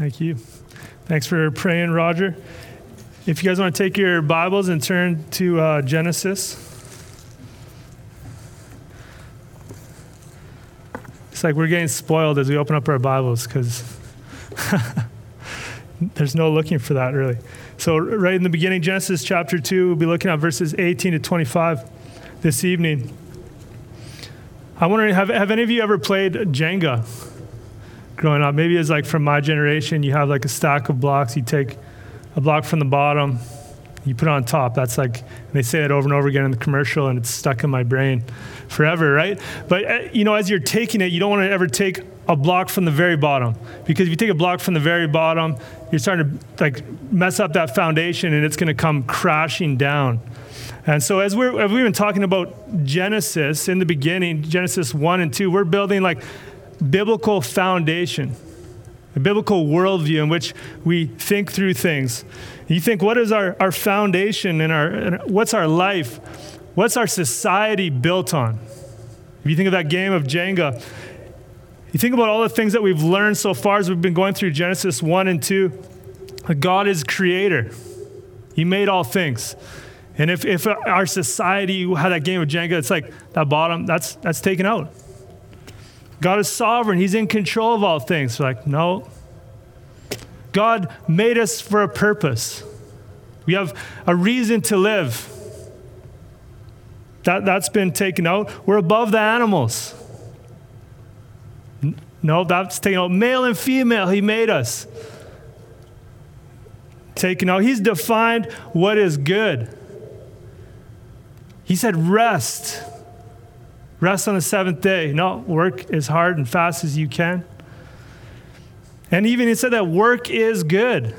Thank you. Thanks for praying, Roger. If you guys want to take your Bibles and turn to uh, Genesis. It's like we're getting spoiled as we open up our Bibles because there's no looking for that really. So, right in the beginning, Genesis chapter 2, we'll be looking at verses 18 to 25 this evening. I'm wondering, have, have any of you ever played Jenga growing up? Maybe it's like from my generation, you have like a stack of blocks, you take a block from the bottom, you put it on top. That's like, they say it over and over again in the commercial, and it's stuck in my brain forever, right? But, uh, you know, as you're taking it, you don't want to ever take a block from the very bottom. Because if you take a block from the very bottom, you're starting to like mess up that foundation and it's going to come crashing down. And so as, we're, as we've been talking about Genesis in the beginning, Genesis 1 and 2, we're building like biblical foundation, a biblical worldview in which we think through things. You think, what is our, our foundation and our, what's our life? What's our society built on? If you think of that game of Jenga, you think about all the things that we've learned so far as we've been going through Genesis 1 and 2. God is creator, He made all things. And if, if our society had that game of Jenga, it's like that bottom, that's, that's taken out. God is sovereign, He's in control of all things. We're like, no. God made us for a purpose. We have a reason to live. That, that's been taken out. We're above the animals. No, that's taken out. Male and female, He made us. Taken out. He's defined what is good. He said, rest. Rest on the seventh day. No, work as hard and fast as you can. And even he said that work is good.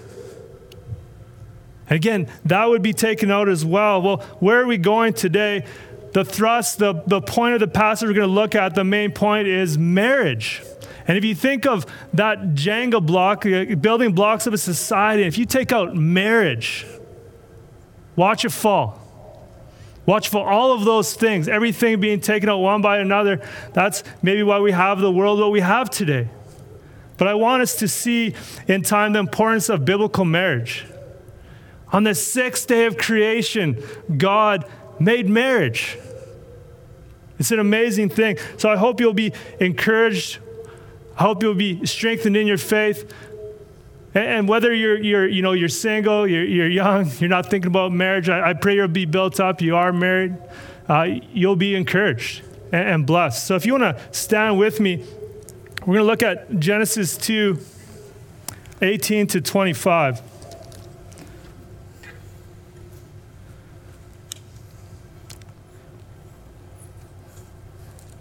Again, that would be taken out as well. Well, where are we going today? The thrust, the, the point of the passage we're going to look at, the main point is marriage. And if you think of that Jenga block, uh, building blocks of a society, if you take out marriage, watch it fall. Watch for all of those things, everything being taken out one by another. That's maybe why we have the world what we have today. But I want us to see in time the importance of biblical marriage. On the sixth day of creation, God made marriage. It's an amazing thing. So I hope you'll be encouraged. I hope you'll be strengthened in your faith. And whether you're, you're, you know, you're single, you're, you're young, you're not thinking about marriage, I, I pray you'll be built up. You are married. Uh, you'll be encouraged and, and blessed. So if you want to stand with me, we're going to look at Genesis 2 18 to 25.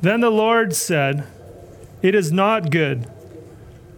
Then the Lord said, It is not good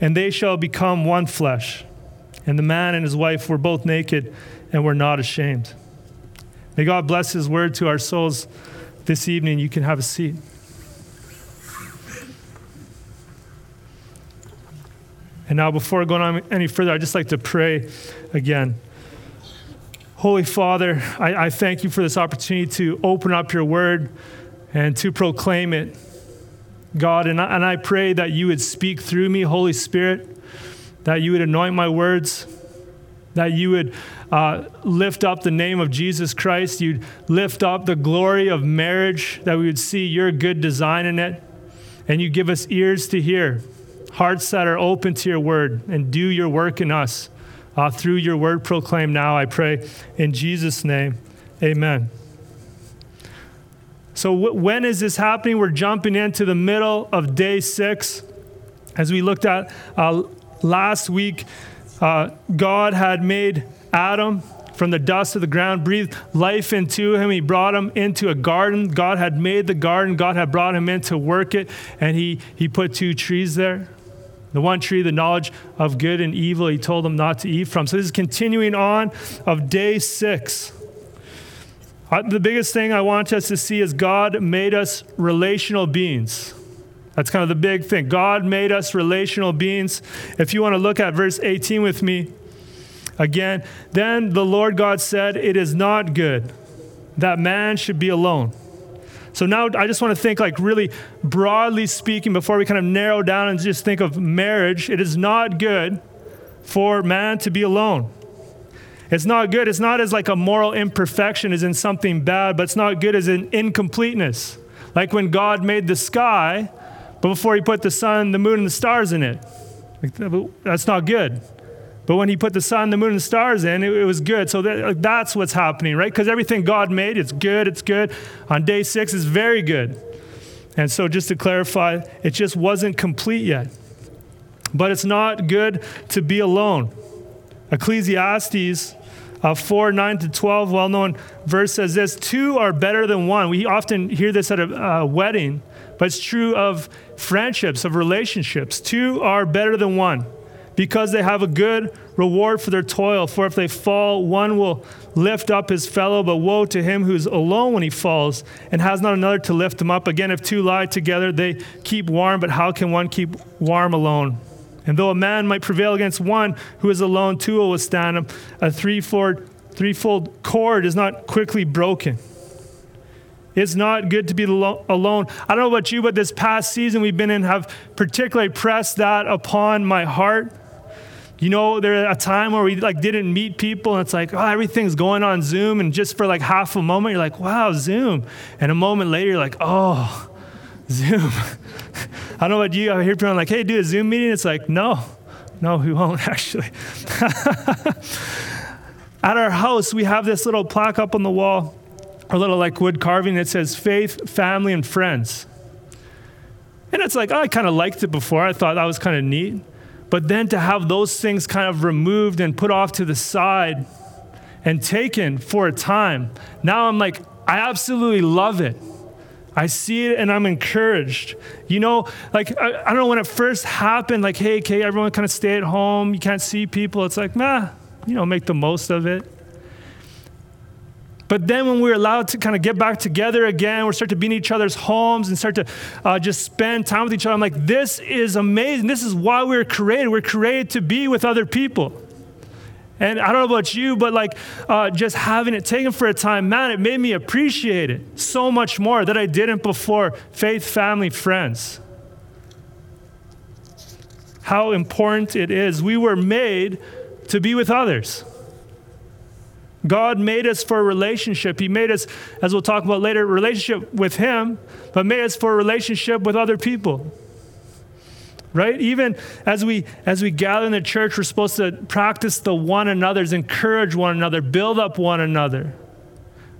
and they shall become one flesh. And the man and his wife were both naked and were not ashamed. May God bless his word to our souls this evening. You can have a seat. And now, before going on any further, I'd just like to pray again. Holy Father, I, I thank you for this opportunity to open up your word and to proclaim it. God, and I, and I pray that you would speak through me, Holy Spirit, that you would anoint my words, that you would uh, lift up the name of Jesus Christ, you'd lift up the glory of marriage, that we would see your good design in it, and you give us ears to hear, hearts that are open to your word, and do your work in us uh, through your word proclaimed now, I pray in Jesus' name. Amen. So, w- when is this happening? We're jumping into the middle of day six. As we looked at uh, last week, uh, God had made Adam from the dust of the ground, breathed life into him. He brought him into a garden. God had made the garden. God had brought him in to work it, and he, he put two trees there. The one tree, the knowledge of good and evil, he told them not to eat from. So this is continuing on of day six. The biggest thing I want us to see is God made us relational beings. That's kind of the big thing. God made us relational beings. If you want to look at verse 18 with me again, then the Lord God said, It is not good that man should be alone. So now I just want to think, like, really broadly speaking, before we kind of narrow down and just think of marriage, it is not good for man to be alone. It's not good. It's not as like a moral imperfection as in something bad, but it's not good as in incompleteness. Like when God made the sky, but before he put the sun, the moon, and the stars in it. That's not good. But when he put the sun, the moon, and the stars in, it, it was good. So that, that's what's happening, right? Because everything God made, it's good, it's good. On day six, it's very good. And so just to clarify, it just wasn't complete yet. But it's not good to be alone. Ecclesiastes uh, 4 9 to 12, well known verse says this Two are better than one. We often hear this at a uh, wedding, but it's true of friendships, of relationships. Two are better than one because they have a good reward for their toil. For if they fall, one will lift up his fellow, but woe to him who's alone when he falls and has not another to lift him up. Again, if two lie together, they keep warm, but how can one keep warm alone? And though a man might prevail against one who is alone, two will withstand him. A threefold, threefold cord is not quickly broken. It's not good to be alone. I don't know about you, but this past season we've been in have particularly pressed that upon my heart. You know, there a time where we like didn't meet people, and it's like, oh, everything's going on Zoom, and just for like half a moment, you're like, wow, Zoom, and a moment later, you're like, oh, Zoom. I don't know about you. I hear people like, hey, do a Zoom meeting. It's like, no, no, we won't actually. At our house, we have this little plaque up on the wall, a little like wood carving that says faith, family, and friends. And it's like, oh, I kind of liked it before. I thought that was kind of neat. But then to have those things kind of removed and put off to the side and taken for a time, now I'm like, I absolutely love it. I see it and I'm encouraged. You know, like, I, I, don't know when it first happened, like, hey, okay, everyone kind of stay at home, you can't see people. It's like, nah, you know, make the most of it. But then when we're allowed to kind of get back together again, we start to be in each other's homes and start to uh, just spend time with each other. I'm like, this is amazing. This is why we we're created. We're created to be with other people. And I don't know about you, but like uh, just having it taken for a time, man, it made me appreciate it so much more that I didn't before. Faith, family, friends. How important it is. We were made to be with others. God made us for a relationship. He made us, as we'll talk about later, relationship with Him, but made us for a relationship with other people right? Even as we as we gather in the church we're supposed to practice the one another's encourage one another build up one another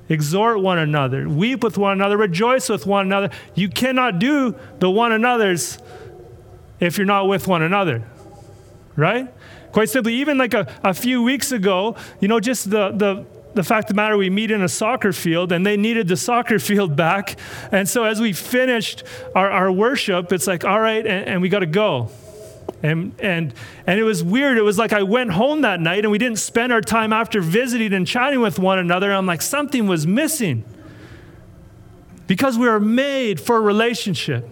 exhort one another weep with one another rejoice with one another. You cannot do the one another's if you're not with one another right? Quite simply even like a, a few weeks ago you know just the the the fact of the matter, we meet in a soccer field and they needed the soccer field back. And so as we finished our, our worship, it's like, all right, and, and we got to go. And, and, and it was weird. It was like I went home that night and we didn't spend our time after visiting and chatting with one another. I'm like, something was missing. Because we are made for relationship,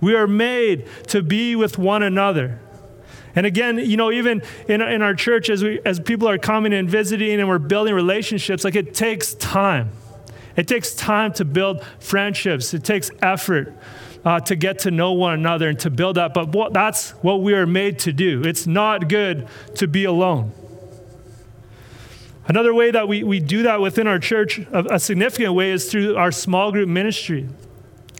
we are made to be with one another. And again, you know, even in, in our church, as, we, as people are coming and visiting and we're building relationships, like it takes time. It takes time to build friendships, it takes effort. Uh, to get to know one another and to build up. But what, that's what we are made to do. It's not good to be alone. Another way that we, we do that within our church, a, a significant way, is through our small group ministry.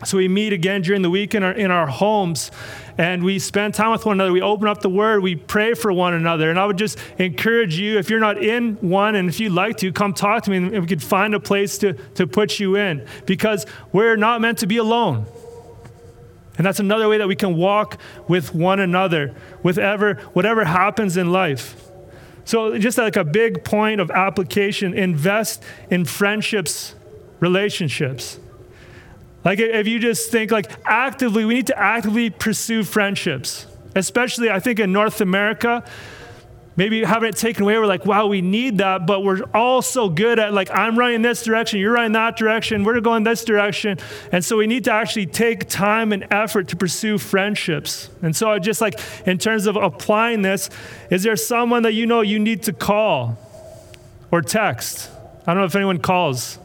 So we meet again during the week in our, in our homes and we spend time with one another. We open up the word, we pray for one another. And I would just encourage you, if you're not in one and if you'd like to, come talk to me and we could find a place to, to put you in because we're not meant to be alone. And that's another way that we can walk with one another, with ever, whatever happens in life. So, just like a big point of application, invest in friendships, relationships. Like if you just think like actively, we need to actively pursue friendships. Especially, I think in North America, maybe having it taken away, we're like, wow, we need that, but we're all so good at like, I'm running this direction, you're running that direction, we're going this direction. And so we need to actually take time and effort to pursue friendships. And so I just like, in terms of applying this, is there someone that you know you need to call or text? I don't know if anyone calls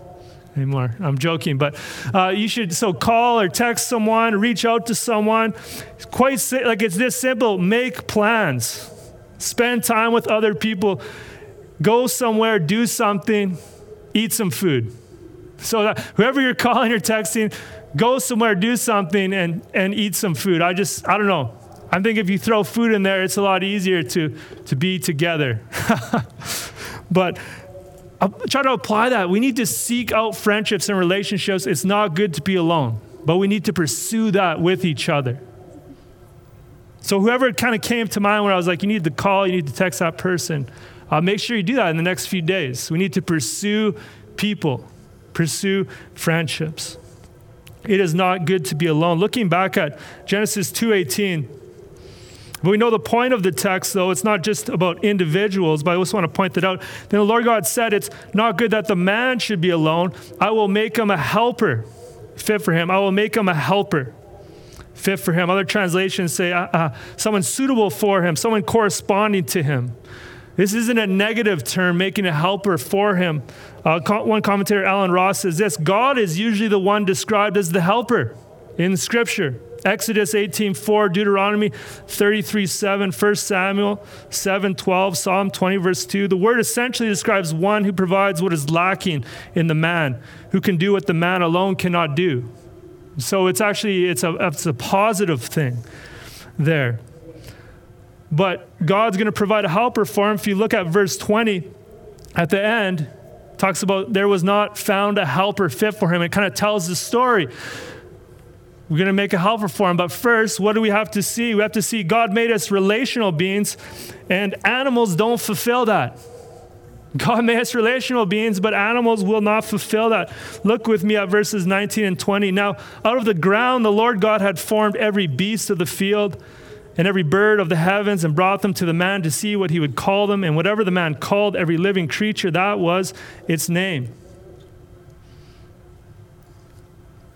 anymore. I'm joking, but uh, you should so call or text someone, reach out to someone. It's quite like it's this simple. Make plans, spend time with other people, go somewhere, do something, eat some food. So that whoever you're calling or texting, go somewhere, do something, and and eat some food. I just I don't know. I think if you throw food in there, it's a lot easier to to be together. but try to apply that. We need to seek out friendships and relationships. It's not good to be alone, but we need to pursue that with each other. So, whoever kind of came to mind when I was like, you need to call, you need to text that person, uh, make sure you do that in the next few days. We need to pursue people, pursue friendships. It is not good to be alone. Looking back at Genesis 2:18, but we know the point of the text, though, it's not just about individuals, but I just want to point that out. Then the Lord God said, It's not good that the man should be alone. I will make him a helper fit for him. I will make him a helper fit for him. Other translations say, uh, uh, someone suitable for him, someone corresponding to him. This isn't a negative term, making a helper for him. Uh, one commentator, Alan Ross, says this God is usually the one described as the helper in Scripture. Exodus 18:4, Deuteronomy 33:7, 1 Samuel 7:12, Psalm 20 verse 2. The word essentially describes one who provides what is lacking in the man, who can do what the man alone cannot do. So it's actually it's a it's a positive thing there. But God's going to provide a helper for him. If you look at verse 20 at the end, talks about there was not found a helper fit for him. It kind of tells the story we're going to make a helper for him. But first, what do we have to see? We have to see God made us relational beings, and animals don't fulfill that. God made us relational beings, but animals will not fulfill that. Look with me at verses 19 and 20. Now, out of the ground, the Lord God had formed every beast of the field and every bird of the heavens and brought them to the man to see what he would call them. And whatever the man called every living creature, that was its name.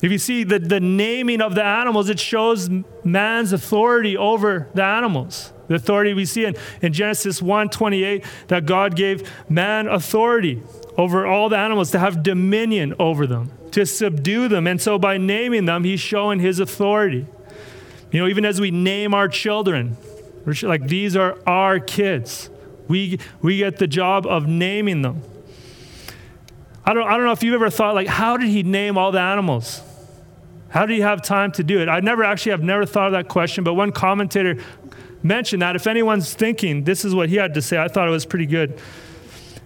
If you see the, the naming of the animals, it shows man's authority over the animals. The authority we see in, in Genesis 1 28 that God gave man authority over all the animals to have dominion over them, to subdue them. And so by naming them, he's showing his authority. You know, even as we name our children, like these are our kids, we, we get the job of naming them. I don't, I don't know if you've ever thought, like, how did he name all the animals? How do you have time to do it? I never actually have never thought of that question, but one commentator mentioned that. If anyone's thinking, this is what he had to say. I thought it was pretty good.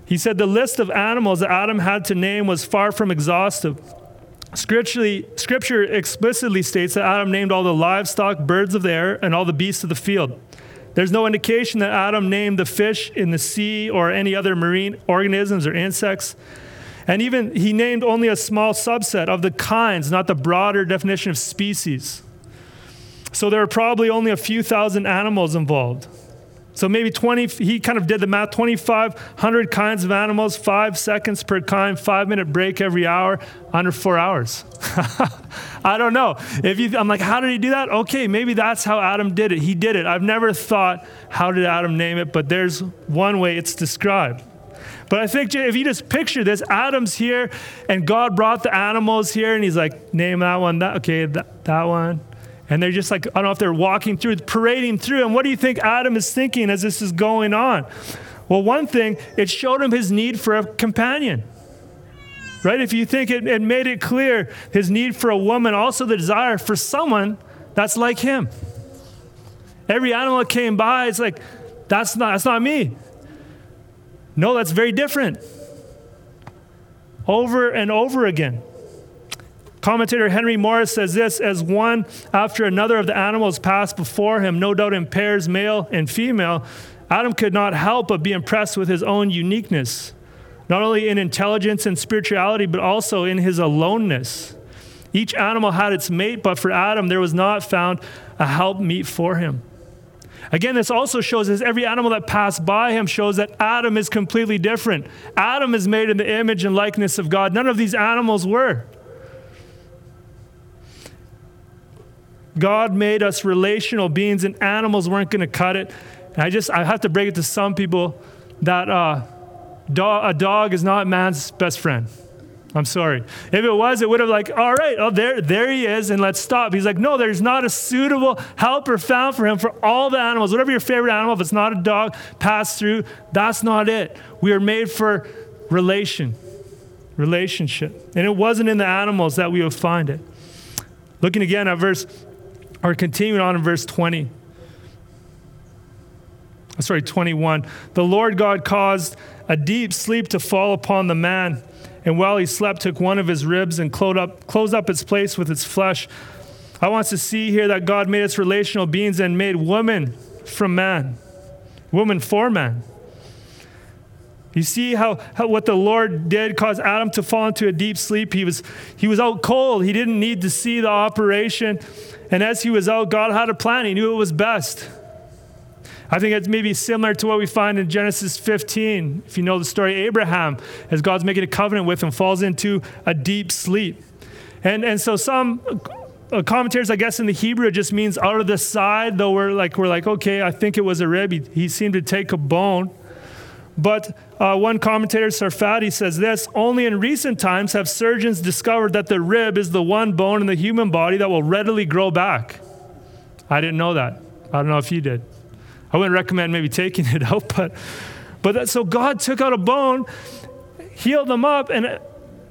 He said the list of animals that Adam had to name was far from exhaustive. Scripturally, scripture explicitly states that Adam named all the livestock, birds of the air, and all the beasts of the field. There's no indication that Adam named the fish in the sea or any other marine organisms or insects. And even he named only a small subset of the kinds, not the broader definition of species. So there are probably only a few thousand animals involved. So maybe 20, he kind of did the math 2,500 kinds of animals, five seconds per kind, five minute break every hour, under four hours. I don't know. If you, I'm like, how did he do that? Okay, maybe that's how Adam did it. He did it. I've never thought, how did Adam name it? But there's one way it's described. But I think if you just picture this, Adam's here, and God brought the animals here, and he's like, name that one, that okay, that, that one. And they're just like, I don't know if they're walking through, parading through. And what do you think Adam is thinking as this is going on? Well, one thing, it showed him his need for a companion. right? If you think it, it made it clear his need for a woman, also the desire for someone that's like him. Every animal that came by, it's like, that's not, that's not me. No, that's very different. Over and over again. Commentator Henry Morris says this as one after another of the animals passed before him, no doubt in pairs, male and female, Adam could not help but be impressed with his own uniqueness, not only in intelligence and spirituality, but also in his aloneness. Each animal had its mate, but for Adam, there was not found a helpmeet for him. Again, this also shows us every animal that passed by him shows that Adam is completely different. Adam is made in the image and likeness of God. None of these animals were. God made us relational beings, and animals weren't going to cut it. And I just, I have to break it to some people that uh, do- a dog is not man's best friend. I'm sorry. If it was, it would have like, all right, oh there, there he is, and let's stop. He's like, no, there's not a suitable helper found for him for all the animals. Whatever your favorite animal, if it's not a dog, pass through. That's not it. We are made for relation, relationship, and it wasn't in the animals that we would find it. Looking again at verse, or continuing on in verse 20. Sorry, 21. The Lord God caused a deep sleep to fall upon the man and while he slept, took one of his ribs and closed up, closed up its place with its flesh. I want to see here that God made us relational beings and made woman from man, woman for man. You see how, how what the Lord did caused Adam to fall into a deep sleep. He was, he was out cold. He didn't need to see the operation. And as he was out, God had a plan. He knew it was best. I think it's maybe similar to what we find in Genesis 15. If you know the story, Abraham, as God's making a covenant with him, falls into a deep sleep. And, and so some uh, commentators, I guess in the Hebrew, it just means out of the side, though we're like, we're like okay, I think it was a rib. He, he seemed to take a bone. But uh, one commentator, Sarfati, says this Only in recent times have surgeons discovered that the rib is the one bone in the human body that will readily grow back. I didn't know that. I don't know if you did. I wouldn't recommend maybe taking it out, but, but that, so God took out a bone, healed them up, and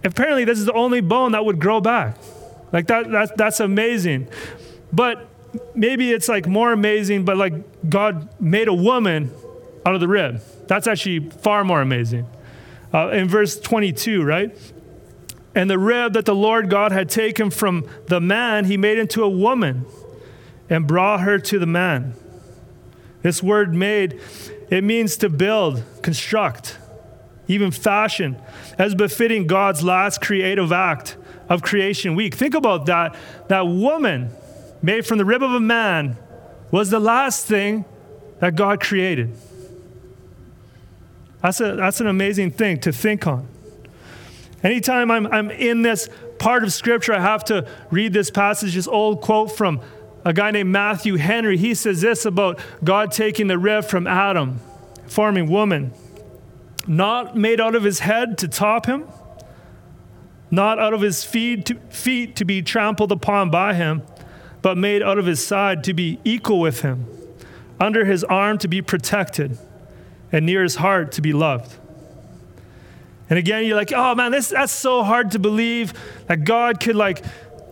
apparently this is the only bone that would grow back. Like that, that that's amazing. But maybe it's like more amazing, but like God made a woman out of the rib. That's actually far more amazing. Uh, in verse 22, right? And the rib that the Lord God had taken from the man, he made into a woman and brought her to the man. This word made, it means to build, construct, even fashion, as befitting God's last creative act of creation week. Think about that. That woman made from the rib of a man was the last thing that God created. That's, a, that's an amazing thing to think on. Anytime I'm, I'm in this part of Scripture, I have to read this passage, this old quote from a guy named Matthew Henry, he says this about God taking the rib from Adam, forming woman. Not made out of his head to top him, not out of his feet to, feet to be trampled upon by him, but made out of his side to be equal with him, under his arm to be protected, and near his heart to be loved. And again, you're like, oh man, this, that's so hard to believe that God could like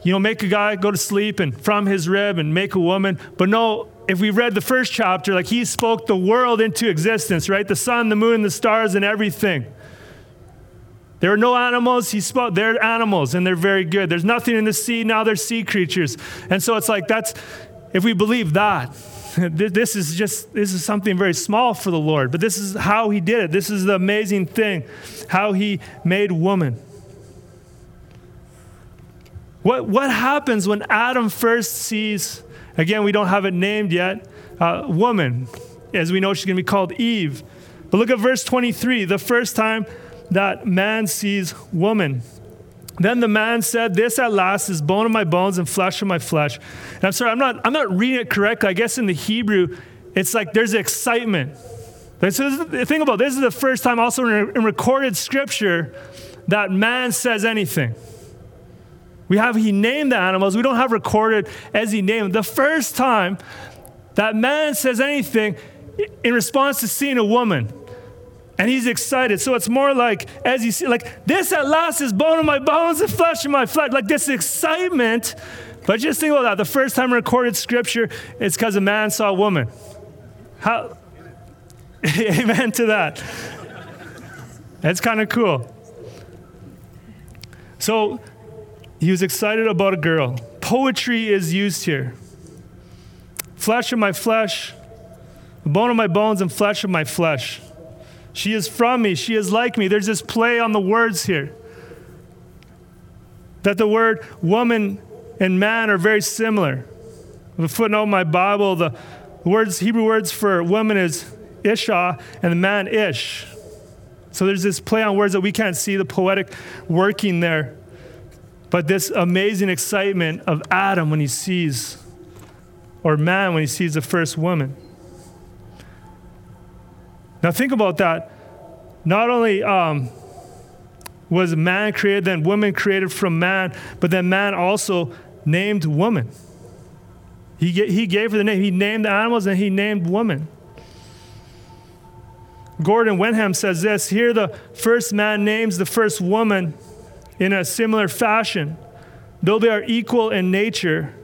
you know, make a guy go to sleep and from his rib and make a woman. But no, if we read the first chapter, like he spoke the world into existence, right? The sun, the moon, the stars, and everything. There are no animals. He spoke, they're animals and they're very good. There's nothing in the sea. Now they're sea creatures. And so it's like that's, if we believe that, this is just, this is something very small for the Lord. But this is how he did it. This is the amazing thing, how he made woman. What, what happens when Adam first sees, again, we don't have it named yet, uh, woman, as we know she's going to be called Eve. But look at verse 23, the first time that man sees woman. Then the man said, This at last is bone of my bones and flesh of my flesh. And I'm sorry, I'm not, I'm not reading it correctly. I guess in the Hebrew, it's like there's excitement. So the thing about this is the first time also in recorded scripture that man says anything. We have he named the animals. We don't have recorded as he named. The first time that man says anything in response to seeing a woman, And he's excited. So it's more like, as you see, like, this at last is bone of my bones and flesh of my flesh. Like this excitement. But just think about that. The first time recorded scripture, it's because a man saw a woman. How? Amen to that. That's kind of cool. So he was excited about a girl. Poetry is used here. Flesh of my flesh, bone of my bones, and flesh of my flesh. She is from me. She is like me. There's this play on the words here. That the word woman and man are very similar. The footnote in my Bible, the words, Hebrew words for woman is isha, and the man ish. So there's this play on words that we can't see the poetic working there. But this amazing excitement of Adam when he sees, or man when he sees the first woman. Now think about that. Not only um, was man created, then woman created from man, but then man also named woman. He, he gave her the name. He named the animals and he named woman. Gordon Wenham says this here the first man names the first woman in a similar fashion. Though they are equal in nature,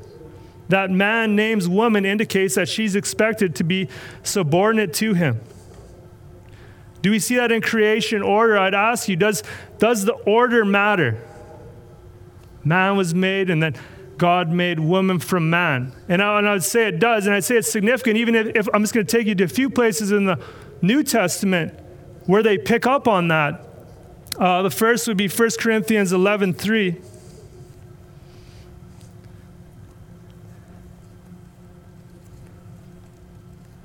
that man names woman indicates that she's expected to be subordinate to him. Do we see that in creation order? I'd ask you, does, does the order matter? Man was made, and then God made woman from man. And I, and I would say it does, and I'd say it's significant, even if, if I'm just going to take you to a few places in the New Testament where they pick up on that. Uh, the first would be 1 Corinthians 11 3.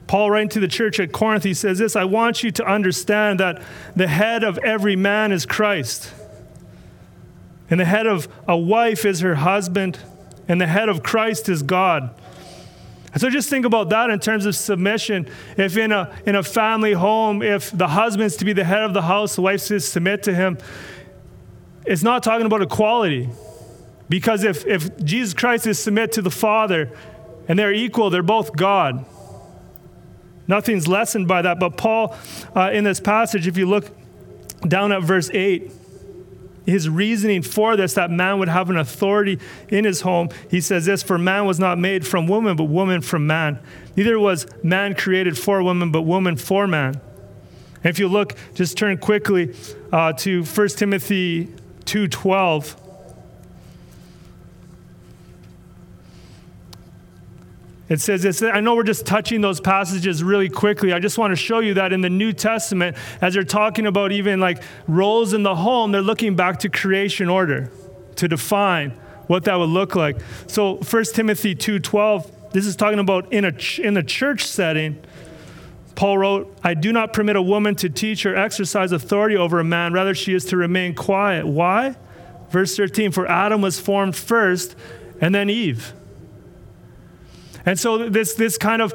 Paul, writing to the church at Corinth, he says this I want you to understand that the head of every man is Christ, and the head of a wife is her husband, and the head of Christ is God. So just think about that in terms of submission. If in a, in a family home, if the husband's to be the head of the house, the wife says submit to him, it's not talking about equality. Because if, if Jesus Christ is submit to the Father and they're equal, they're both God. Nothing's lessened by that. But Paul, uh, in this passage, if you look down at verse 8, his reasoning for this, that man would have an authority in his home, he says this For man was not made from woman, but woman from man. Neither was man created for woman, but woman for man. And if you look, just turn quickly uh, to 1 Timothy 2.12. It says this. I know we're just touching those passages really quickly. I just want to show you that in the New Testament, as they're talking about even like roles in the home, they're looking back to creation order to define what that would look like. So 1 Timothy 2:12, this is talking about in a ch- in the church setting. Paul wrote, I do not permit a woman to teach or exercise authority over a man, rather, she is to remain quiet. Why? Verse 13, for Adam was formed first, and then Eve. And so this, this kind of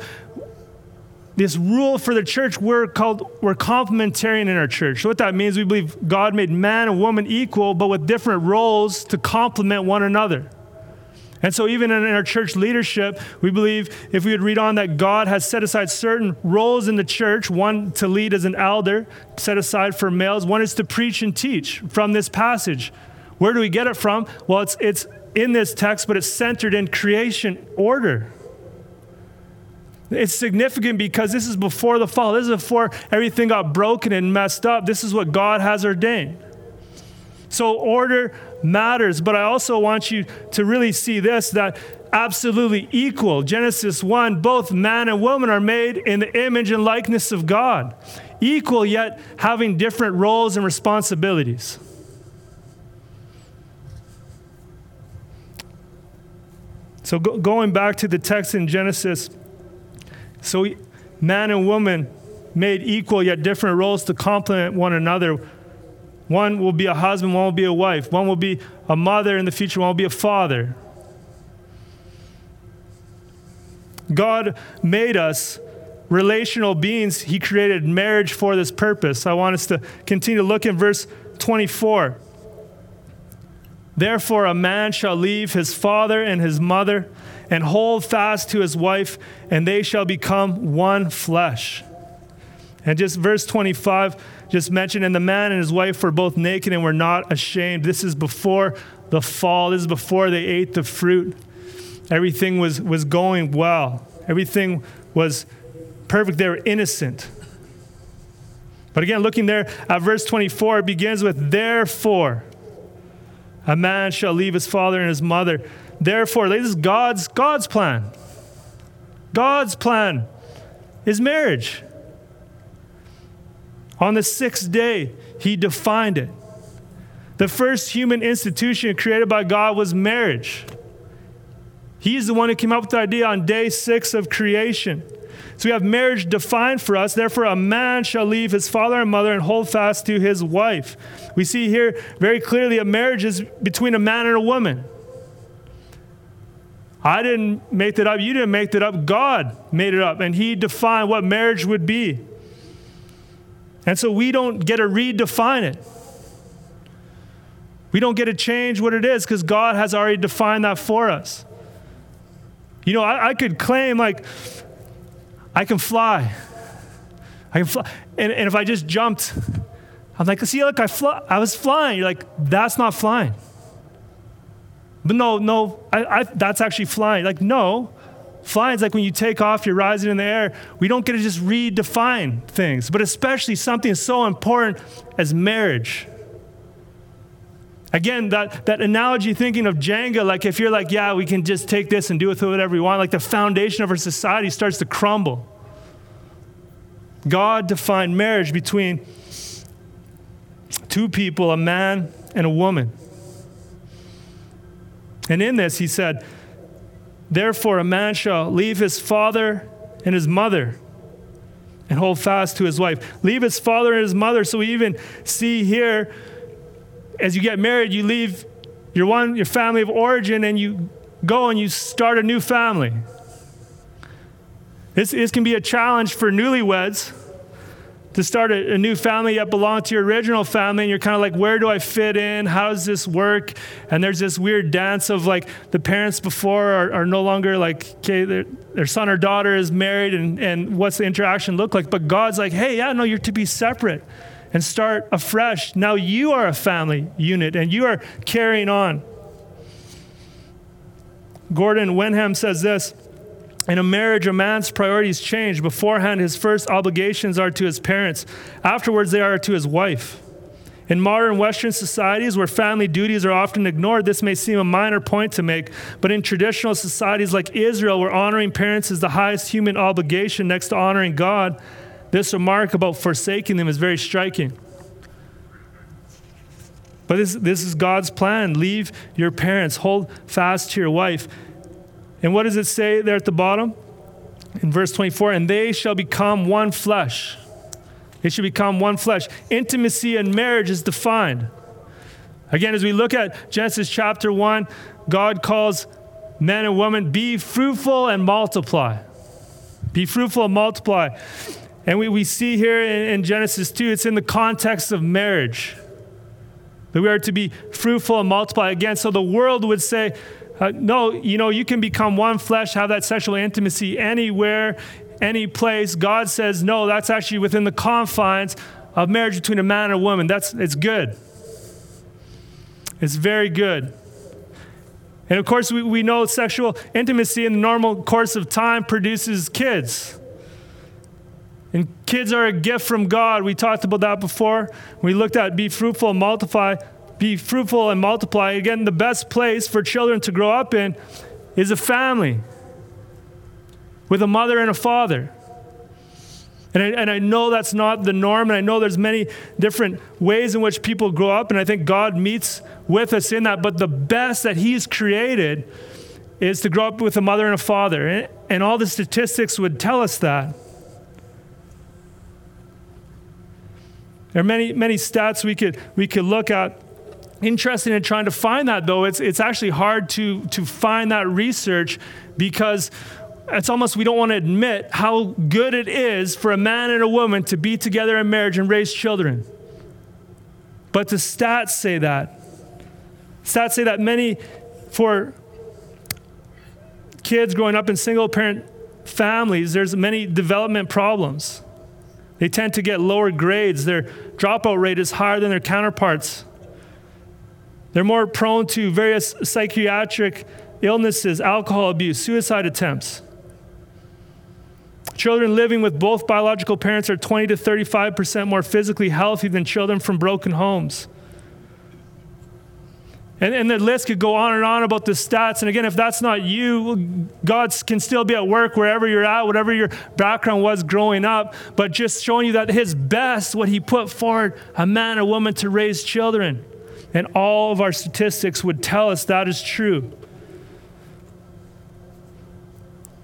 this rule for the church, we're called, we're complementarian in our church. So what that means, we believe God made man and woman equal, but with different roles to complement one another. And so, even in our church leadership, we believe if we would read on that God has set aside certain roles in the church one to lead as an elder, set aside for males, one is to preach and teach from this passage. Where do we get it from? Well, it's, it's in this text, but it's centered in creation order. It's significant because this is before the fall. This is before everything got broken and messed up. This is what God has ordained. So, order matters, but I also want you to really see this that absolutely equal. Genesis 1 both man and woman are made in the image and likeness of God, equal yet having different roles and responsibilities. So, go, going back to the text in Genesis so, man and woman made equal yet different roles to complement one another. One will be a husband, one will be a wife, one will be a mother in the future, one will be a father. God made us relational beings. He created marriage for this purpose. I want us to continue to look in verse 24. Therefore, a man shall leave his father and his mother and hold fast to his wife, and they shall become one flesh. And just verse 25 just mentioned, and the man and his wife were both naked and were not ashamed. This is before the fall, this is before they ate the fruit. Everything was, was going well, everything was perfect. They were innocent. But again, looking there at verse 24, it begins with, Therefore, a man shall leave his father and his mother. Therefore, this is God's, God's plan. God's plan is marriage. On the sixth day, he defined it. The first human institution created by God was marriage. He's the one who came up with the idea on day six of creation. So we have marriage defined for us. Therefore, a man shall leave his father and mother and hold fast to his wife. We see here very clearly a marriage is between a man and a woman. I didn't make that up. You didn't make that up. God made it up, and He defined what marriage would be. And so we don't get to redefine it. We don't get to change what it is because God has already defined that for us. You know, I, I could claim, like, I can fly. I can fly. And, and if I just jumped, I'm like, see, look, I, fly, I was flying. You're like, that's not flying. But no, no, I, I, that's actually flying. Like, no, flying is like when you take off, you're rising in the air. We don't get to just redefine things, but especially something so important as marriage. Again, that, that analogy thinking of Jenga, like if you're like, yeah, we can just take this and do with it whatever we want, like the foundation of our society starts to crumble. God defined marriage between two people, a man and a woman. And in this, he said, Therefore, a man shall leave his father and his mother and hold fast to his wife. Leave his father and his mother. So we even see here as you get married, you leave your one your family of origin and you go and you start a new family. This, this can be a challenge for newlyweds to start a, a, new family that belong to your original family and you're kind of like where do i fit in how does this work and there's this weird dance of like the parents before are, are no longer like okay their, their son or daughter is married and, and what's the interaction look like but god's like hey yeah no you're to be separate and start afresh. Now you are a family unit and you are carrying on. Gordon Wenham says this In a marriage, a man's priorities change. Beforehand, his first obligations are to his parents, afterwards, they are to his wife. In modern Western societies where family duties are often ignored, this may seem a minor point to make, but in traditional societies like Israel, where honoring parents is the highest human obligation next to honoring God, this remark about forsaking them is very striking. But this, this is God's plan. Leave your parents, hold fast to your wife. And what does it say there at the bottom? In verse 24, and they shall become one flesh. They should become one flesh. Intimacy and marriage is defined. Again, as we look at Genesis chapter 1, God calls men and women, be fruitful and multiply. Be fruitful and multiply. And we, we see here in, in Genesis 2, it's in the context of marriage that we are to be fruitful and multiply again. So the world would say, uh, no, you know, you can become one flesh, have that sexual intimacy anywhere, any place. God says, no, that's actually within the confines of marriage between a man and a woman. That's, it's good. It's very good. And of course, we, we know sexual intimacy in the normal course of time produces kids. And kids are a gift from God. We talked about that before. We looked at be fruitful multiply. Be fruitful and multiply. Again, the best place for children to grow up in is a family with a mother and a father. And I, and I know that's not the norm, and I know there's many different ways in which people grow up, and I think God meets with us in that. But the best that He's created is to grow up with a mother and a father. And, and all the statistics would tell us that. There are many, many stats we could, we could look at. Interesting in trying to find that, though, it's, it's actually hard to, to find that research because it's almost we don't want to admit how good it is for a man and a woman to be together in marriage and raise children. But the stats say that. Stats say that many, for kids growing up in single parent families, there's many development problems. They tend to get lower grades. Their dropout rate is higher than their counterparts. They're more prone to various psychiatric illnesses, alcohol abuse, suicide attempts. Children living with both biological parents are 20 to 35% more physically healthy than children from broken homes. And, and the list could go on and on about the stats. And again, if that's not you, God can still be at work wherever you're at, whatever your background was growing up, but just showing you that His best, what He put forward, a man or woman to raise children. And all of our statistics would tell us that is true.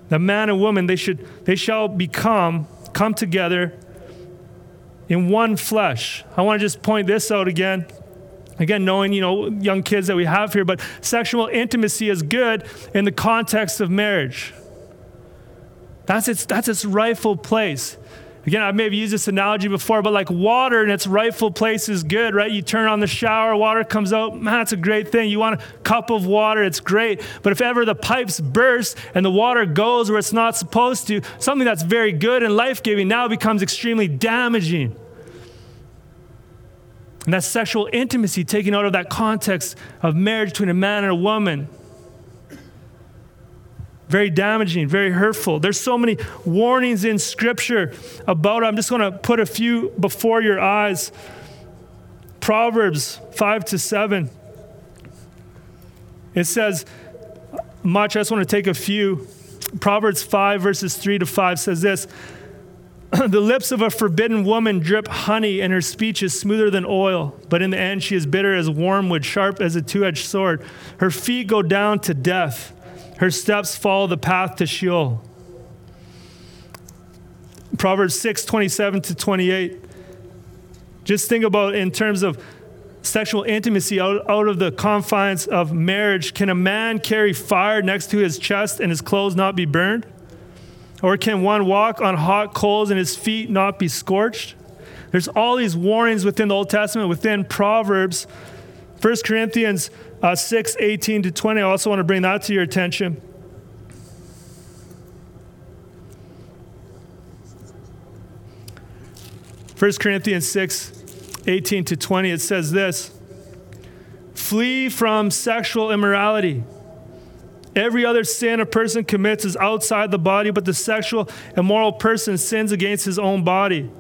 The man and woman, they should, they shall become, come together in one flesh. I want to just point this out again. Again, knowing, you know, young kids that we have here, but sexual intimacy is good in the context of marriage. That's its, that's its rightful place. Again, I may have used this analogy before, but like water in its rightful place is good, right? You turn on the shower, water comes out, man, that's a great thing. You want a cup of water, it's great. But if ever the pipes burst and the water goes where it's not supposed to, something that's very good and life giving now becomes extremely damaging. And that's sexual intimacy taken out of that context of marriage between a man and a woman. Very damaging, very hurtful. There's so many warnings in Scripture about it. I'm just going to put a few before your eyes. Proverbs 5 to 7. It says much. I just want to take a few. Proverbs 5, verses 3 to 5 says this the lips of a forbidden woman drip honey, and her speech is smoother than oil. But in the end, she is bitter as wormwood, sharp as a two edged sword. Her feet go down to death, her steps follow the path to Sheol. Proverbs 6 27 to 28. Just think about in terms of sexual intimacy out, out of the confines of marriage. Can a man carry fire next to his chest and his clothes not be burned? Or can one walk on hot coals and his feet not be scorched? There's all these warnings within the Old Testament, within Proverbs. 1 Corinthians uh, 6 18 to 20. I also want to bring that to your attention. First Corinthians 6 18 to 20, it says this Flee from sexual immorality. Every other sin a person commits is outside the body, but the sexual immoral person sins against his own body.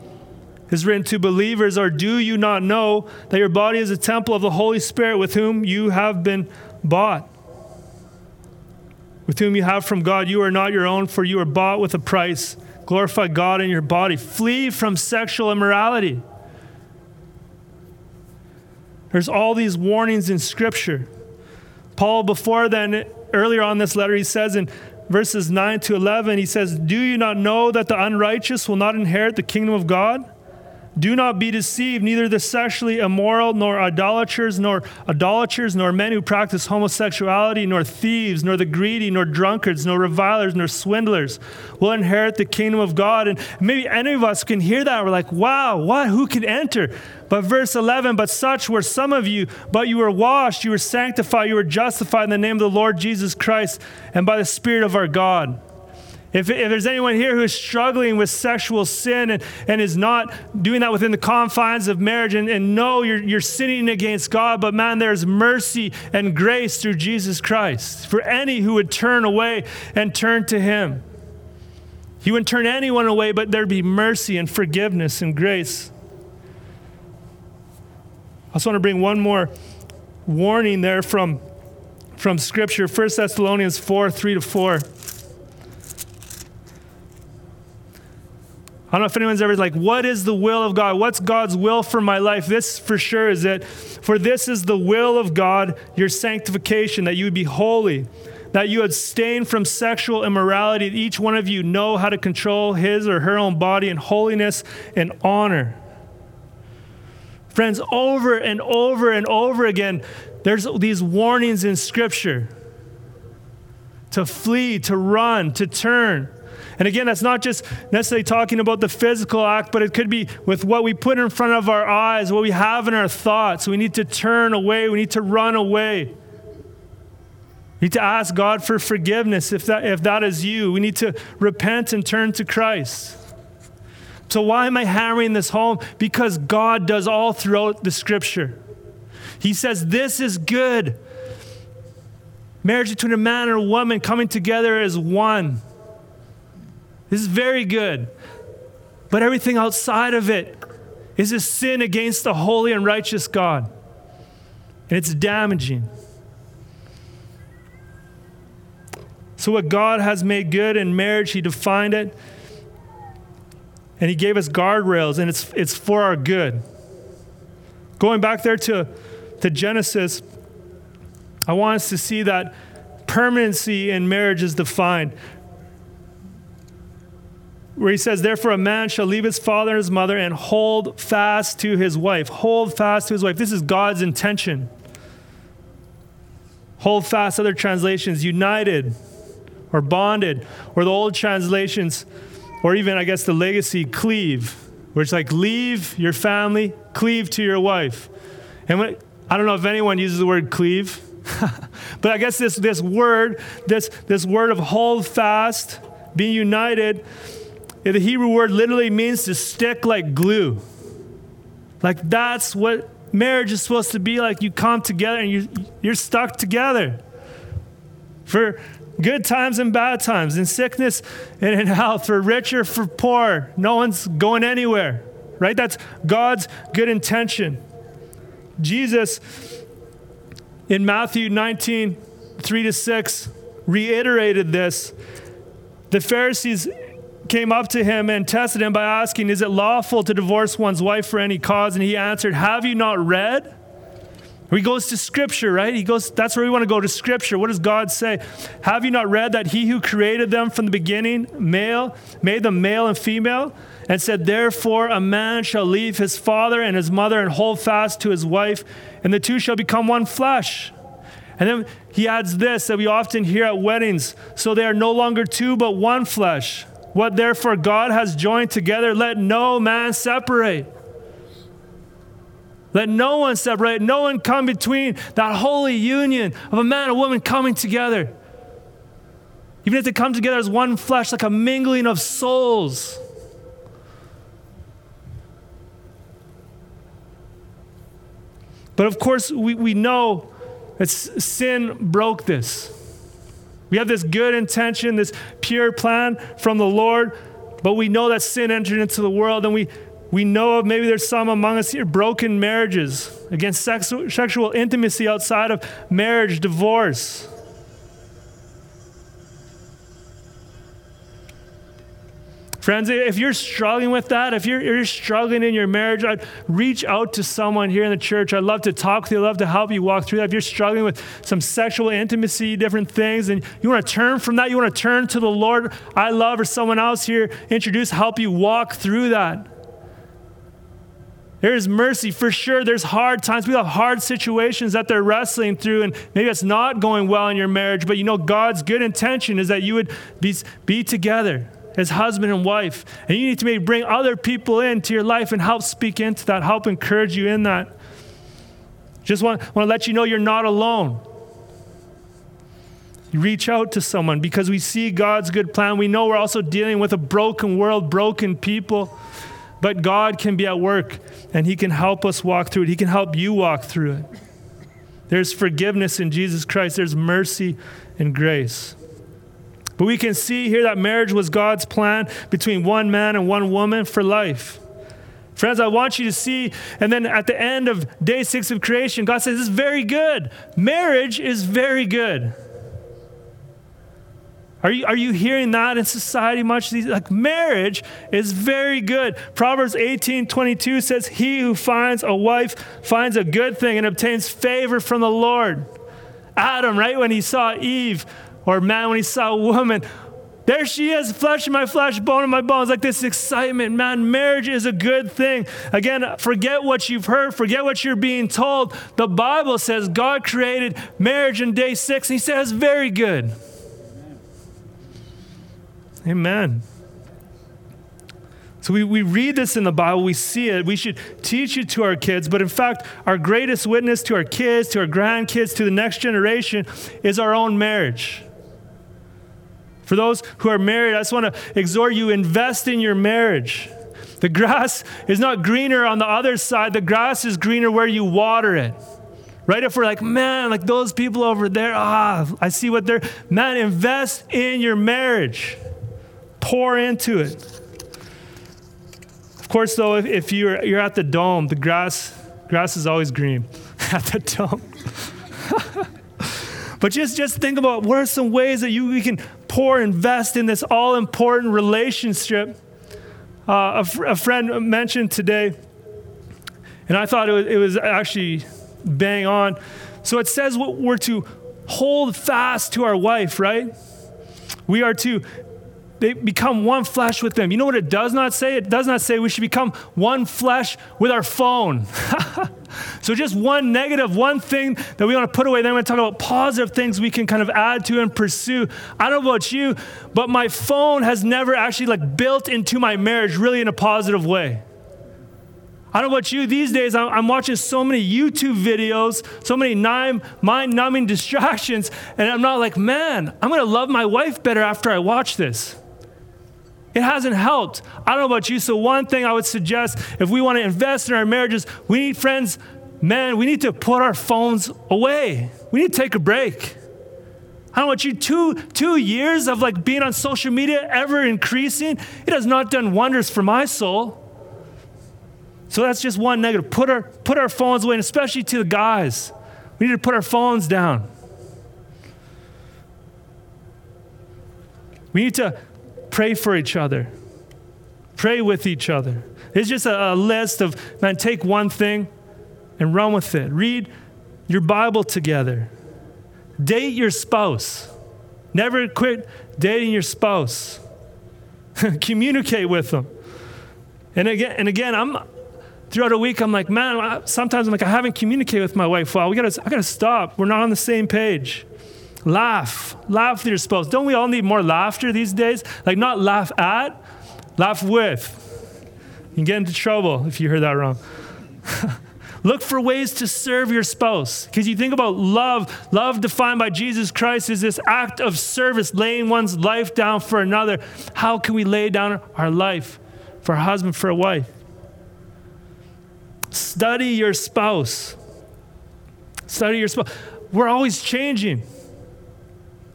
Is written to believers, or do you not know that your body is a temple of the Holy Spirit with whom you have been bought? With whom you have from God, you are not your own, for you are bought with a price. Glorify God in your body. Flee from sexual immorality. There's all these warnings in Scripture. Paul, before then, earlier on this letter, he says in verses 9 to 11, he says, Do you not know that the unrighteous will not inherit the kingdom of God? Do not be deceived, neither the sexually immoral, nor idolaters, nor idolaters, nor men who practice homosexuality, nor thieves, nor the greedy, nor drunkards, nor revilers, nor swindlers will inherit the kingdom of God. And maybe any of us can hear that. We're like, wow, what? Who can enter? But verse 11, but such were some of you, but you were washed, you were sanctified, you were justified in the name of the Lord Jesus Christ and by the Spirit of our God. If, if there's anyone here who is struggling with sexual sin and, and is not doing that within the confines of marriage, and, and no, you're, you're sinning against God, but man, there's mercy and grace through Jesus Christ for any who would turn away and turn to Him. He wouldn't turn anyone away, but there'd be mercy and forgiveness and grace. I just want to bring one more warning there from, from Scripture 1 Thessalonians 4 3 to 4. I don't know if anyone's ever like, what is the will of God? What's God's will for my life? This for sure is it. For this is the will of God, your sanctification, that you would be holy, that you abstain from sexual immorality, that each one of you know how to control his or her own body in holiness and honor. Friends, over and over and over again, there's these warnings in Scripture to flee, to run, to turn. And again, that's not just necessarily talking about the physical act, but it could be with what we put in front of our eyes, what we have in our thoughts. We need to turn away, we need to run away. We need to ask God for forgiveness if that, if that is you. We need to repent and turn to Christ. So, why am I hammering this home? Because God does all throughout the scripture. He says, This is good. Marriage between a man and a woman coming together as one. This is very good. But everything outside of it is a sin against the holy and righteous God. And it's damaging. So, what God has made good in marriage, He defined it. And He gave us guardrails, and it's, it's for our good. Going back there to, to Genesis, I want us to see that permanency in marriage is defined where he says, Therefore, a man shall leave his father and his mother and hold fast to his wife. Hold fast to his wife. This is God's intention. Hold fast, other translations, united or bonded, or the old translations, or even, I guess, the legacy, cleave, where it's like leave your family, cleave to your wife. And when, I don't know if anyone uses the word cleave, but I guess this, this word, this, this word of hold fast, being united, the Hebrew word literally means to stick like glue. Like that's what marriage is supposed to be like. You come together and you, you're stuck together for good times and bad times, in sickness and in health, for rich or for poor. No one's going anywhere, right? That's God's good intention. Jesus in Matthew 19, 3 to 6, reiterated this. The Pharisees came up to him and tested him by asking, Is it lawful to divorce one's wife for any cause? And he answered, Have you not read? He goes to Scripture, right? He goes, that's where we want to go to Scripture. What does God say? Have you not read that He who created them from the beginning, male, made them male and female, and said, Therefore a man shall leave his father and his mother and hold fast to his wife, and the two shall become one flesh. And then he adds this that we often hear at weddings so they are no longer two, but one flesh. What therefore God has joined together, let no man separate. Let no one separate, no one come between that holy union of a man and woman coming together. Even if they come together as one flesh, like a mingling of souls. But of course, we, we know that sin broke this. We have this good intention, this pure plan from the Lord, but we know that sin entered into the world, and we, we know of maybe there's some among us here broken marriages, against sexual, sexual intimacy outside of marriage, divorce. Friends, if you're struggling with that, if you're, you're, struggling in your marriage, I'd reach out to someone here in the church. I'd love to talk with you. I'd love to help you walk through that. If you're struggling with some sexual intimacy, different things, and you want to turn from that, you want to turn to the Lord, I love, or someone else here introduce, help you walk through that. There's mercy for sure. There's hard times. We have hard situations that they're wrestling through, and maybe it's not going well in your marriage, but you know God's good intention is that you would be, be together as husband and wife. And you need to maybe bring other people into your life and help speak into that, help encourage you in that. Just want, want to let you know you're not alone. Reach out to someone because we see God's good plan. We know we're also dealing with a broken world, broken people. But God can be at work and He can help us walk through it. He can help you walk through it. There's forgiveness in Jesus Christ, there's mercy and grace. But we can see here that marriage was God's plan between one man and one woman for life. Friends, I want you to see, and then at the end of day six of creation, God says, This is very good. Marriage is very good. Are you, are you hearing that in society much? Like marriage is very good. Proverbs 18 22 says, He who finds a wife finds a good thing and obtains favor from the Lord. Adam, right, when he saw Eve, or man, when he saw a woman, there she is, flesh of my flesh, bone of my bones, like this excitement. Man, marriage is a good thing. Again, forget what you've heard, forget what you're being told. The Bible says God created marriage in day six, and He says very good. Amen. So we, we read this in the Bible, we see it, we should teach it to our kids. But in fact, our greatest witness to our kids, to our grandkids, to the next generation is our own marriage. For those who are married, I just want to exhort you invest in your marriage. The grass is not greener on the other side, the grass is greener where you water it. Right? If we're like, man, like those people over there, ah, I see what they're, man, invest in your marriage, pour into it. Of course, though, if, if you're, you're at the dome, the grass, grass is always green at the dome. but just, just think about what are some ways that you we can pour, invest in this all important relationship. Uh, a, fr- a, friend mentioned today, and I thought it was, it was actually bang on. So it says we're to hold fast to our wife, right? We are to they become one flesh with them. You know what it does not say? It does not say we should become one flesh with our phone. so just one negative, one thing that we want to put away. Then we're going to talk about positive things we can kind of add to and pursue. I don't know about you, but my phone has never actually like built into my marriage really in a positive way. I don't know about you, these days I'm, watching so many YouTube videos, so many mind numbing distractions, and I'm not like, man, I'm gonna love my wife better after I watch this. It hasn't helped. I don't know about you. So, one thing I would suggest if we want to invest in our marriages, we need friends, man, we need to put our phones away. We need to take a break. I don't want you two two years of like being on social media ever increasing. It has not done wonders for my soul. So that's just one negative. Put our put our phones away, and especially to the guys. We need to put our phones down. We need to Pray for each other. Pray with each other. It's just a, a list of, man, take one thing and run with it. Read your Bible together. Date your spouse. Never quit dating your spouse. Communicate with them. And again, and again, I'm throughout a week, I'm like, man, sometimes I'm like, I haven't communicated with my wife well. We gotta, I gotta stop. We're not on the same page. Laugh. Laugh with your spouse. Don't we all need more laughter these days? Like, not laugh at, laugh with. You can get into trouble if you heard that wrong. Look for ways to serve your spouse. Because you think about love, love defined by Jesus Christ is this act of service, laying one's life down for another. How can we lay down our life for a husband, for a wife? Study your spouse. Study your spouse. We're always changing.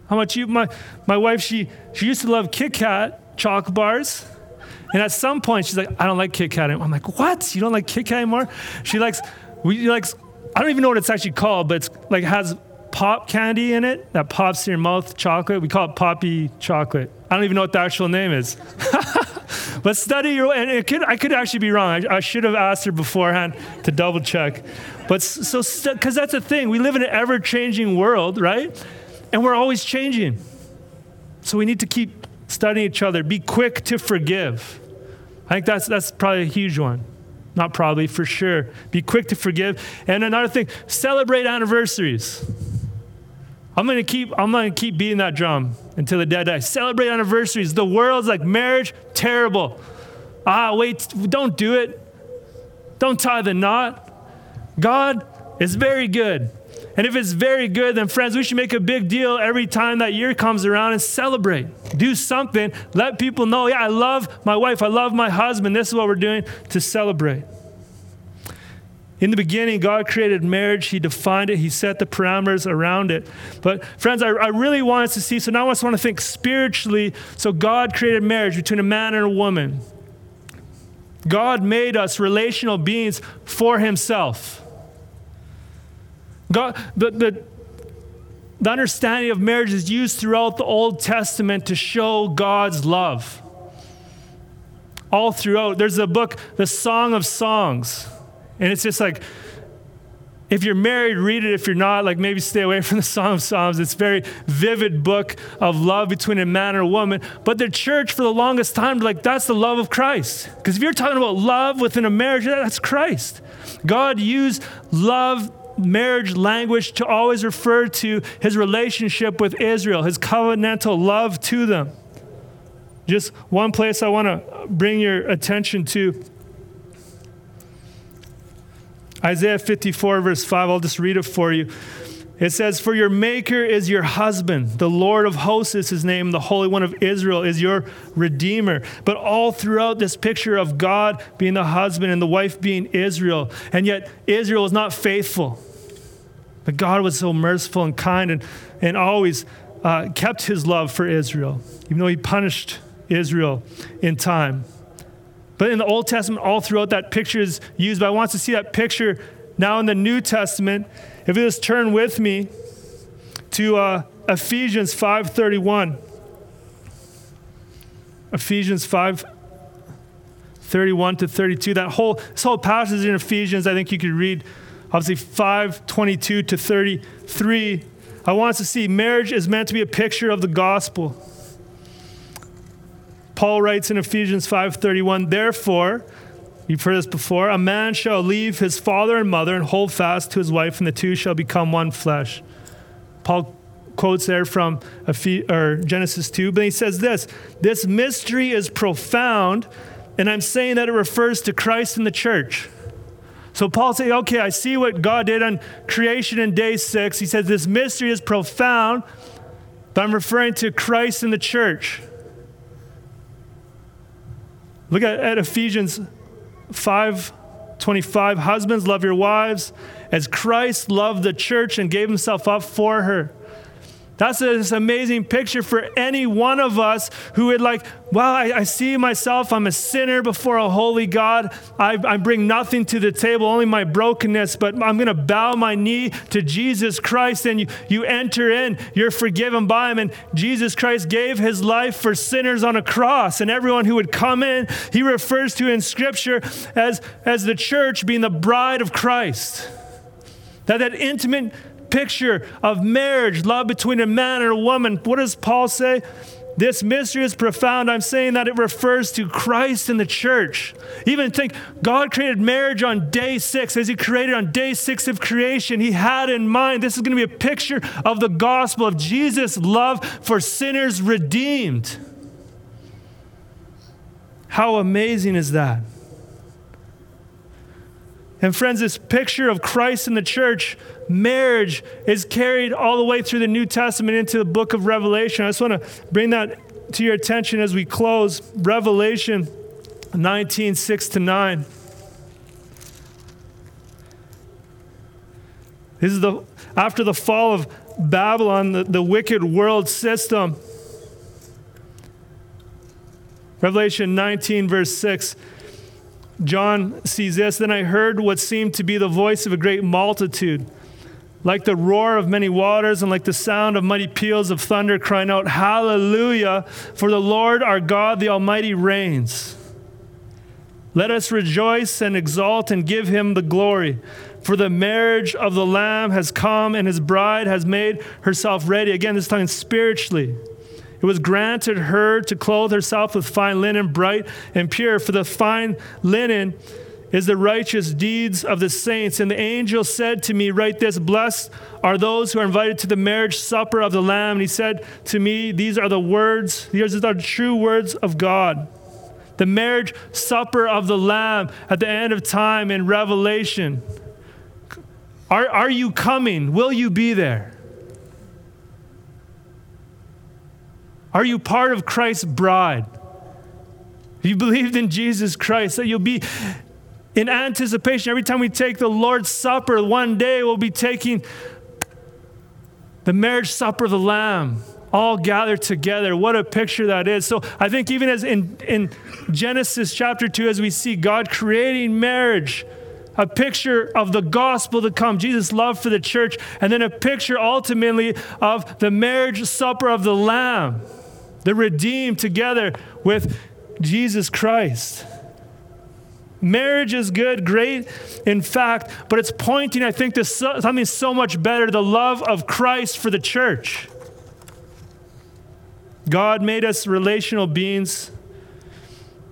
How about you? My, my wife, she, she used to love Kit Kat chocolate bars. And at some point, she's like, I don't like Kit Kat anymore. I'm like, what? You don't like Kit Kat anymore? She likes, we likes, I don't even know what it's actually called, but it's like has pop candy in it that pops in your mouth chocolate. We call it poppy chocolate. I don't even know what the actual name is. but study your, and could, I could actually be wrong. I, I should have asked her beforehand to double check. But so, because that's the thing, we live in an ever changing world, right? And we're always changing. So we need to keep studying each other. Be quick to forgive. I think that's, that's probably a huge one. Not probably, for sure. Be quick to forgive. And another thing, celebrate anniversaries. I'm gonna keep I'm gonna keep beating that drum until the dead die. Celebrate anniversaries. The world's like marriage, terrible. Ah, wait, don't do it. Don't tie the knot. God is very good. And if it's very good, then friends, we should make a big deal every time that year comes around and celebrate. Do something. Let people know, yeah, I love my wife, I love my husband. This is what we're doing to celebrate. In the beginning, God created marriage. He defined it. He set the parameters around it. But, friends, I, I really want us to see. So now I just want to think spiritually. So, God created marriage between a man and a woman. God made us relational beings for Himself. God, the, the, the understanding of marriage is used throughout the Old Testament to show God's love. All throughout. There's a book, The Song of Songs. And it's just like, if you're married, read it. If you're not, like maybe stay away from the Song of Psalms. It's a very vivid book of love between a man and a woman. But the church, for the longest time, like that's the love of Christ. Because if you're talking about love within a marriage, that's Christ. God used love marriage language to always refer to his relationship with Israel, his covenantal love to them. Just one place I want to bring your attention to Isaiah 54, verse 5. I'll just read it for you. It says, For your Maker is your husband. The Lord of hosts is his name. The Holy One of Israel is your Redeemer. But all throughout this picture of God being the husband and the wife being Israel, and yet Israel is not faithful. But God was so merciful and kind and, and always uh, kept his love for Israel, even though he punished Israel in time. But in the Old Testament, all throughout that picture is used. But I want to see that picture now in the New Testament. If you just turn with me to uh, Ephesians 5:31. Ephesians 5 31 to 32. That whole this whole passage in Ephesians, I think you could read obviously 5 22 to 33. I want us to see marriage is meant to be a picture of the gospel. Paul writes in Ephesians 5:31, therefore, you've heard this before, a man shall leave his father and mother and hold fast to his wife, and the two shall become one flesh. Paul quotes there from Genesis 2, but he says this this mystery is profound, and I'm saying that it refers to Christ and the church. So Paul says, okay, I see what God did on creation in day six. He says this mystery is profound, but I'm referring to Christ and the church. Look at, at Ephesians 5 25. Husbands, love your wives as Christ loved the church and gave himself up for her. That's this amazing picture for any one of us who would like, well, I, I see myself, I'm a sinner before a holy God. I, I bring nothing to the table, only my brokenness, but I'm going to bow my knee to Jesus Christ. And you, you enter in, you're forgiven by him. And Jesus Christ gave his life for sinners on a cross. And everyone who would come in, he refers to in Scripture as, as the church being the bride of Christ. That that intimate picture of marriage, love between a man and a woman. What does Paul say? This mystery is profound. I'm saying that it refers to Christ and the church. Even think God created marriage on day six. As He created on day six of creation, He had in mind this is going to be a picture of the gospel of Jesus' love for sinners redeemed. How amazing is that? And friends, this picture of Christ and the church, marriage, is carried all the way through the New Testament into the book of Revelation. I just want to bring that to your attention as we close. Revelation 19, 6 to 9. This is the after the fall of Babylon, the, the wicked world system. Revelation 19, verse 6. John sees this. Then I heard what seemed to be the voice of a great multitude, like the roar of many waters and like the sound of mighty peals of thunder, crying out, Hallelujah! For the Lord our God, the Almighty, reigns. Let us rejoice and exult and give him the glory. For the marriage of the Lamb has come, and his bride has made herself ready. Again, this time spiritually. It was granted her to clothe herself with fine linen, bright and pure, for the fine linen is the righteous deeds of the saints. And the angel said to me, Write this Blessed are those who are invited to the marriage supper of the Lamb. And he said to me, These are the words, these are the true words of God. The marriage supper of the Lamb at the end of time in Revelation. Are, are you coming? Will you be there? Are you part of Christ's bride? You believed in Jesus Christ that you'll be in anticipation every time we take the Lord's Supper? One day we'll be taking the marriage supper of the Lamb all gathered together. What a picture that is. So I think even as in, in Genesis chapter 2, as we see God creating marriage, a picture of the gospel to come, Jesus' love for the church, and then a picture ultimately of the marriage supper of the Lamb the redeemed together with Jesus Christ. Marriage is good, great, in fact, but it's pointing, I think, to something so much better the love of Christ for the church. God made us relational beings,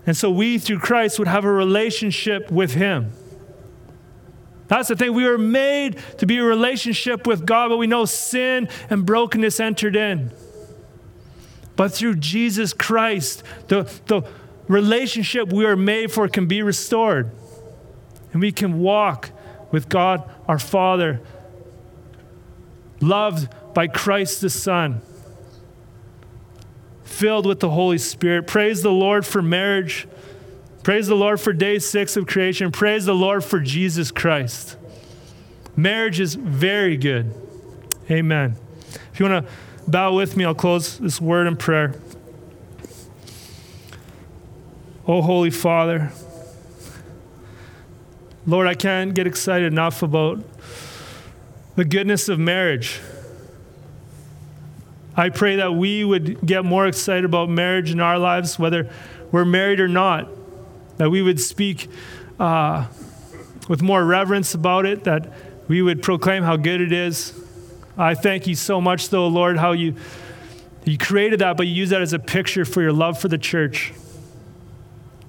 and so we, through Christ, would have a relationship with Him. That's the thing. We were made to be a relationship with God, but we know sin and brokenness entered in. But through Jesus Christ, the, the relationship we are made for can be restored. And we can walk with God our Father loved by Christ the Son, filled with the Holy Spirit. Praise the Lord for marriage. Praise the Lord for day six of creation. Praise the Lord for Jesus Christ. Marriage is very good. Amen. If you want to bow with me, I'll close this word in prayer. Oh, Holy Father, Lord, I can't get excited enough about the goodness of marriage. I pray that we would get more excited about marriage in our lives, whether we're married or not, that we would speak uh, with more reverence about it, that we would proclaim how good it is. I thank you so much, though, Lord, how you, you created that, but you use that as a picture for your love for the church.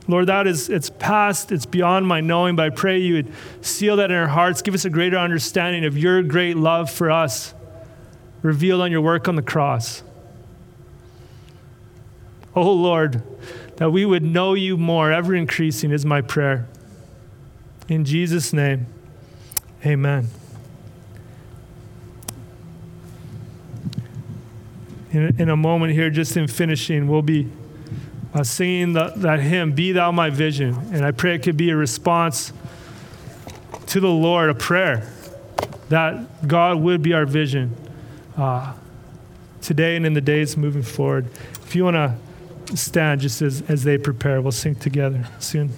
Lord, that is, it's past, it's beyond my knowing, but I pray you would seal that in our hearts. Give us a greater understanding of your great love for us, revealed on your work on the cross. Oh, Lord, that we would know you more, ever increasing, is my prayer. In Jesus' name, amen. In, in a moment here, just in finishing, we'll be uh, singing the, that hymn, Be Thou My Vision. And I pray it could be a response to the Lord, a prayer that God would be our vision uh, today and in the days moving forward. If you want to stand just as, as they prepare, we'll sing together soon.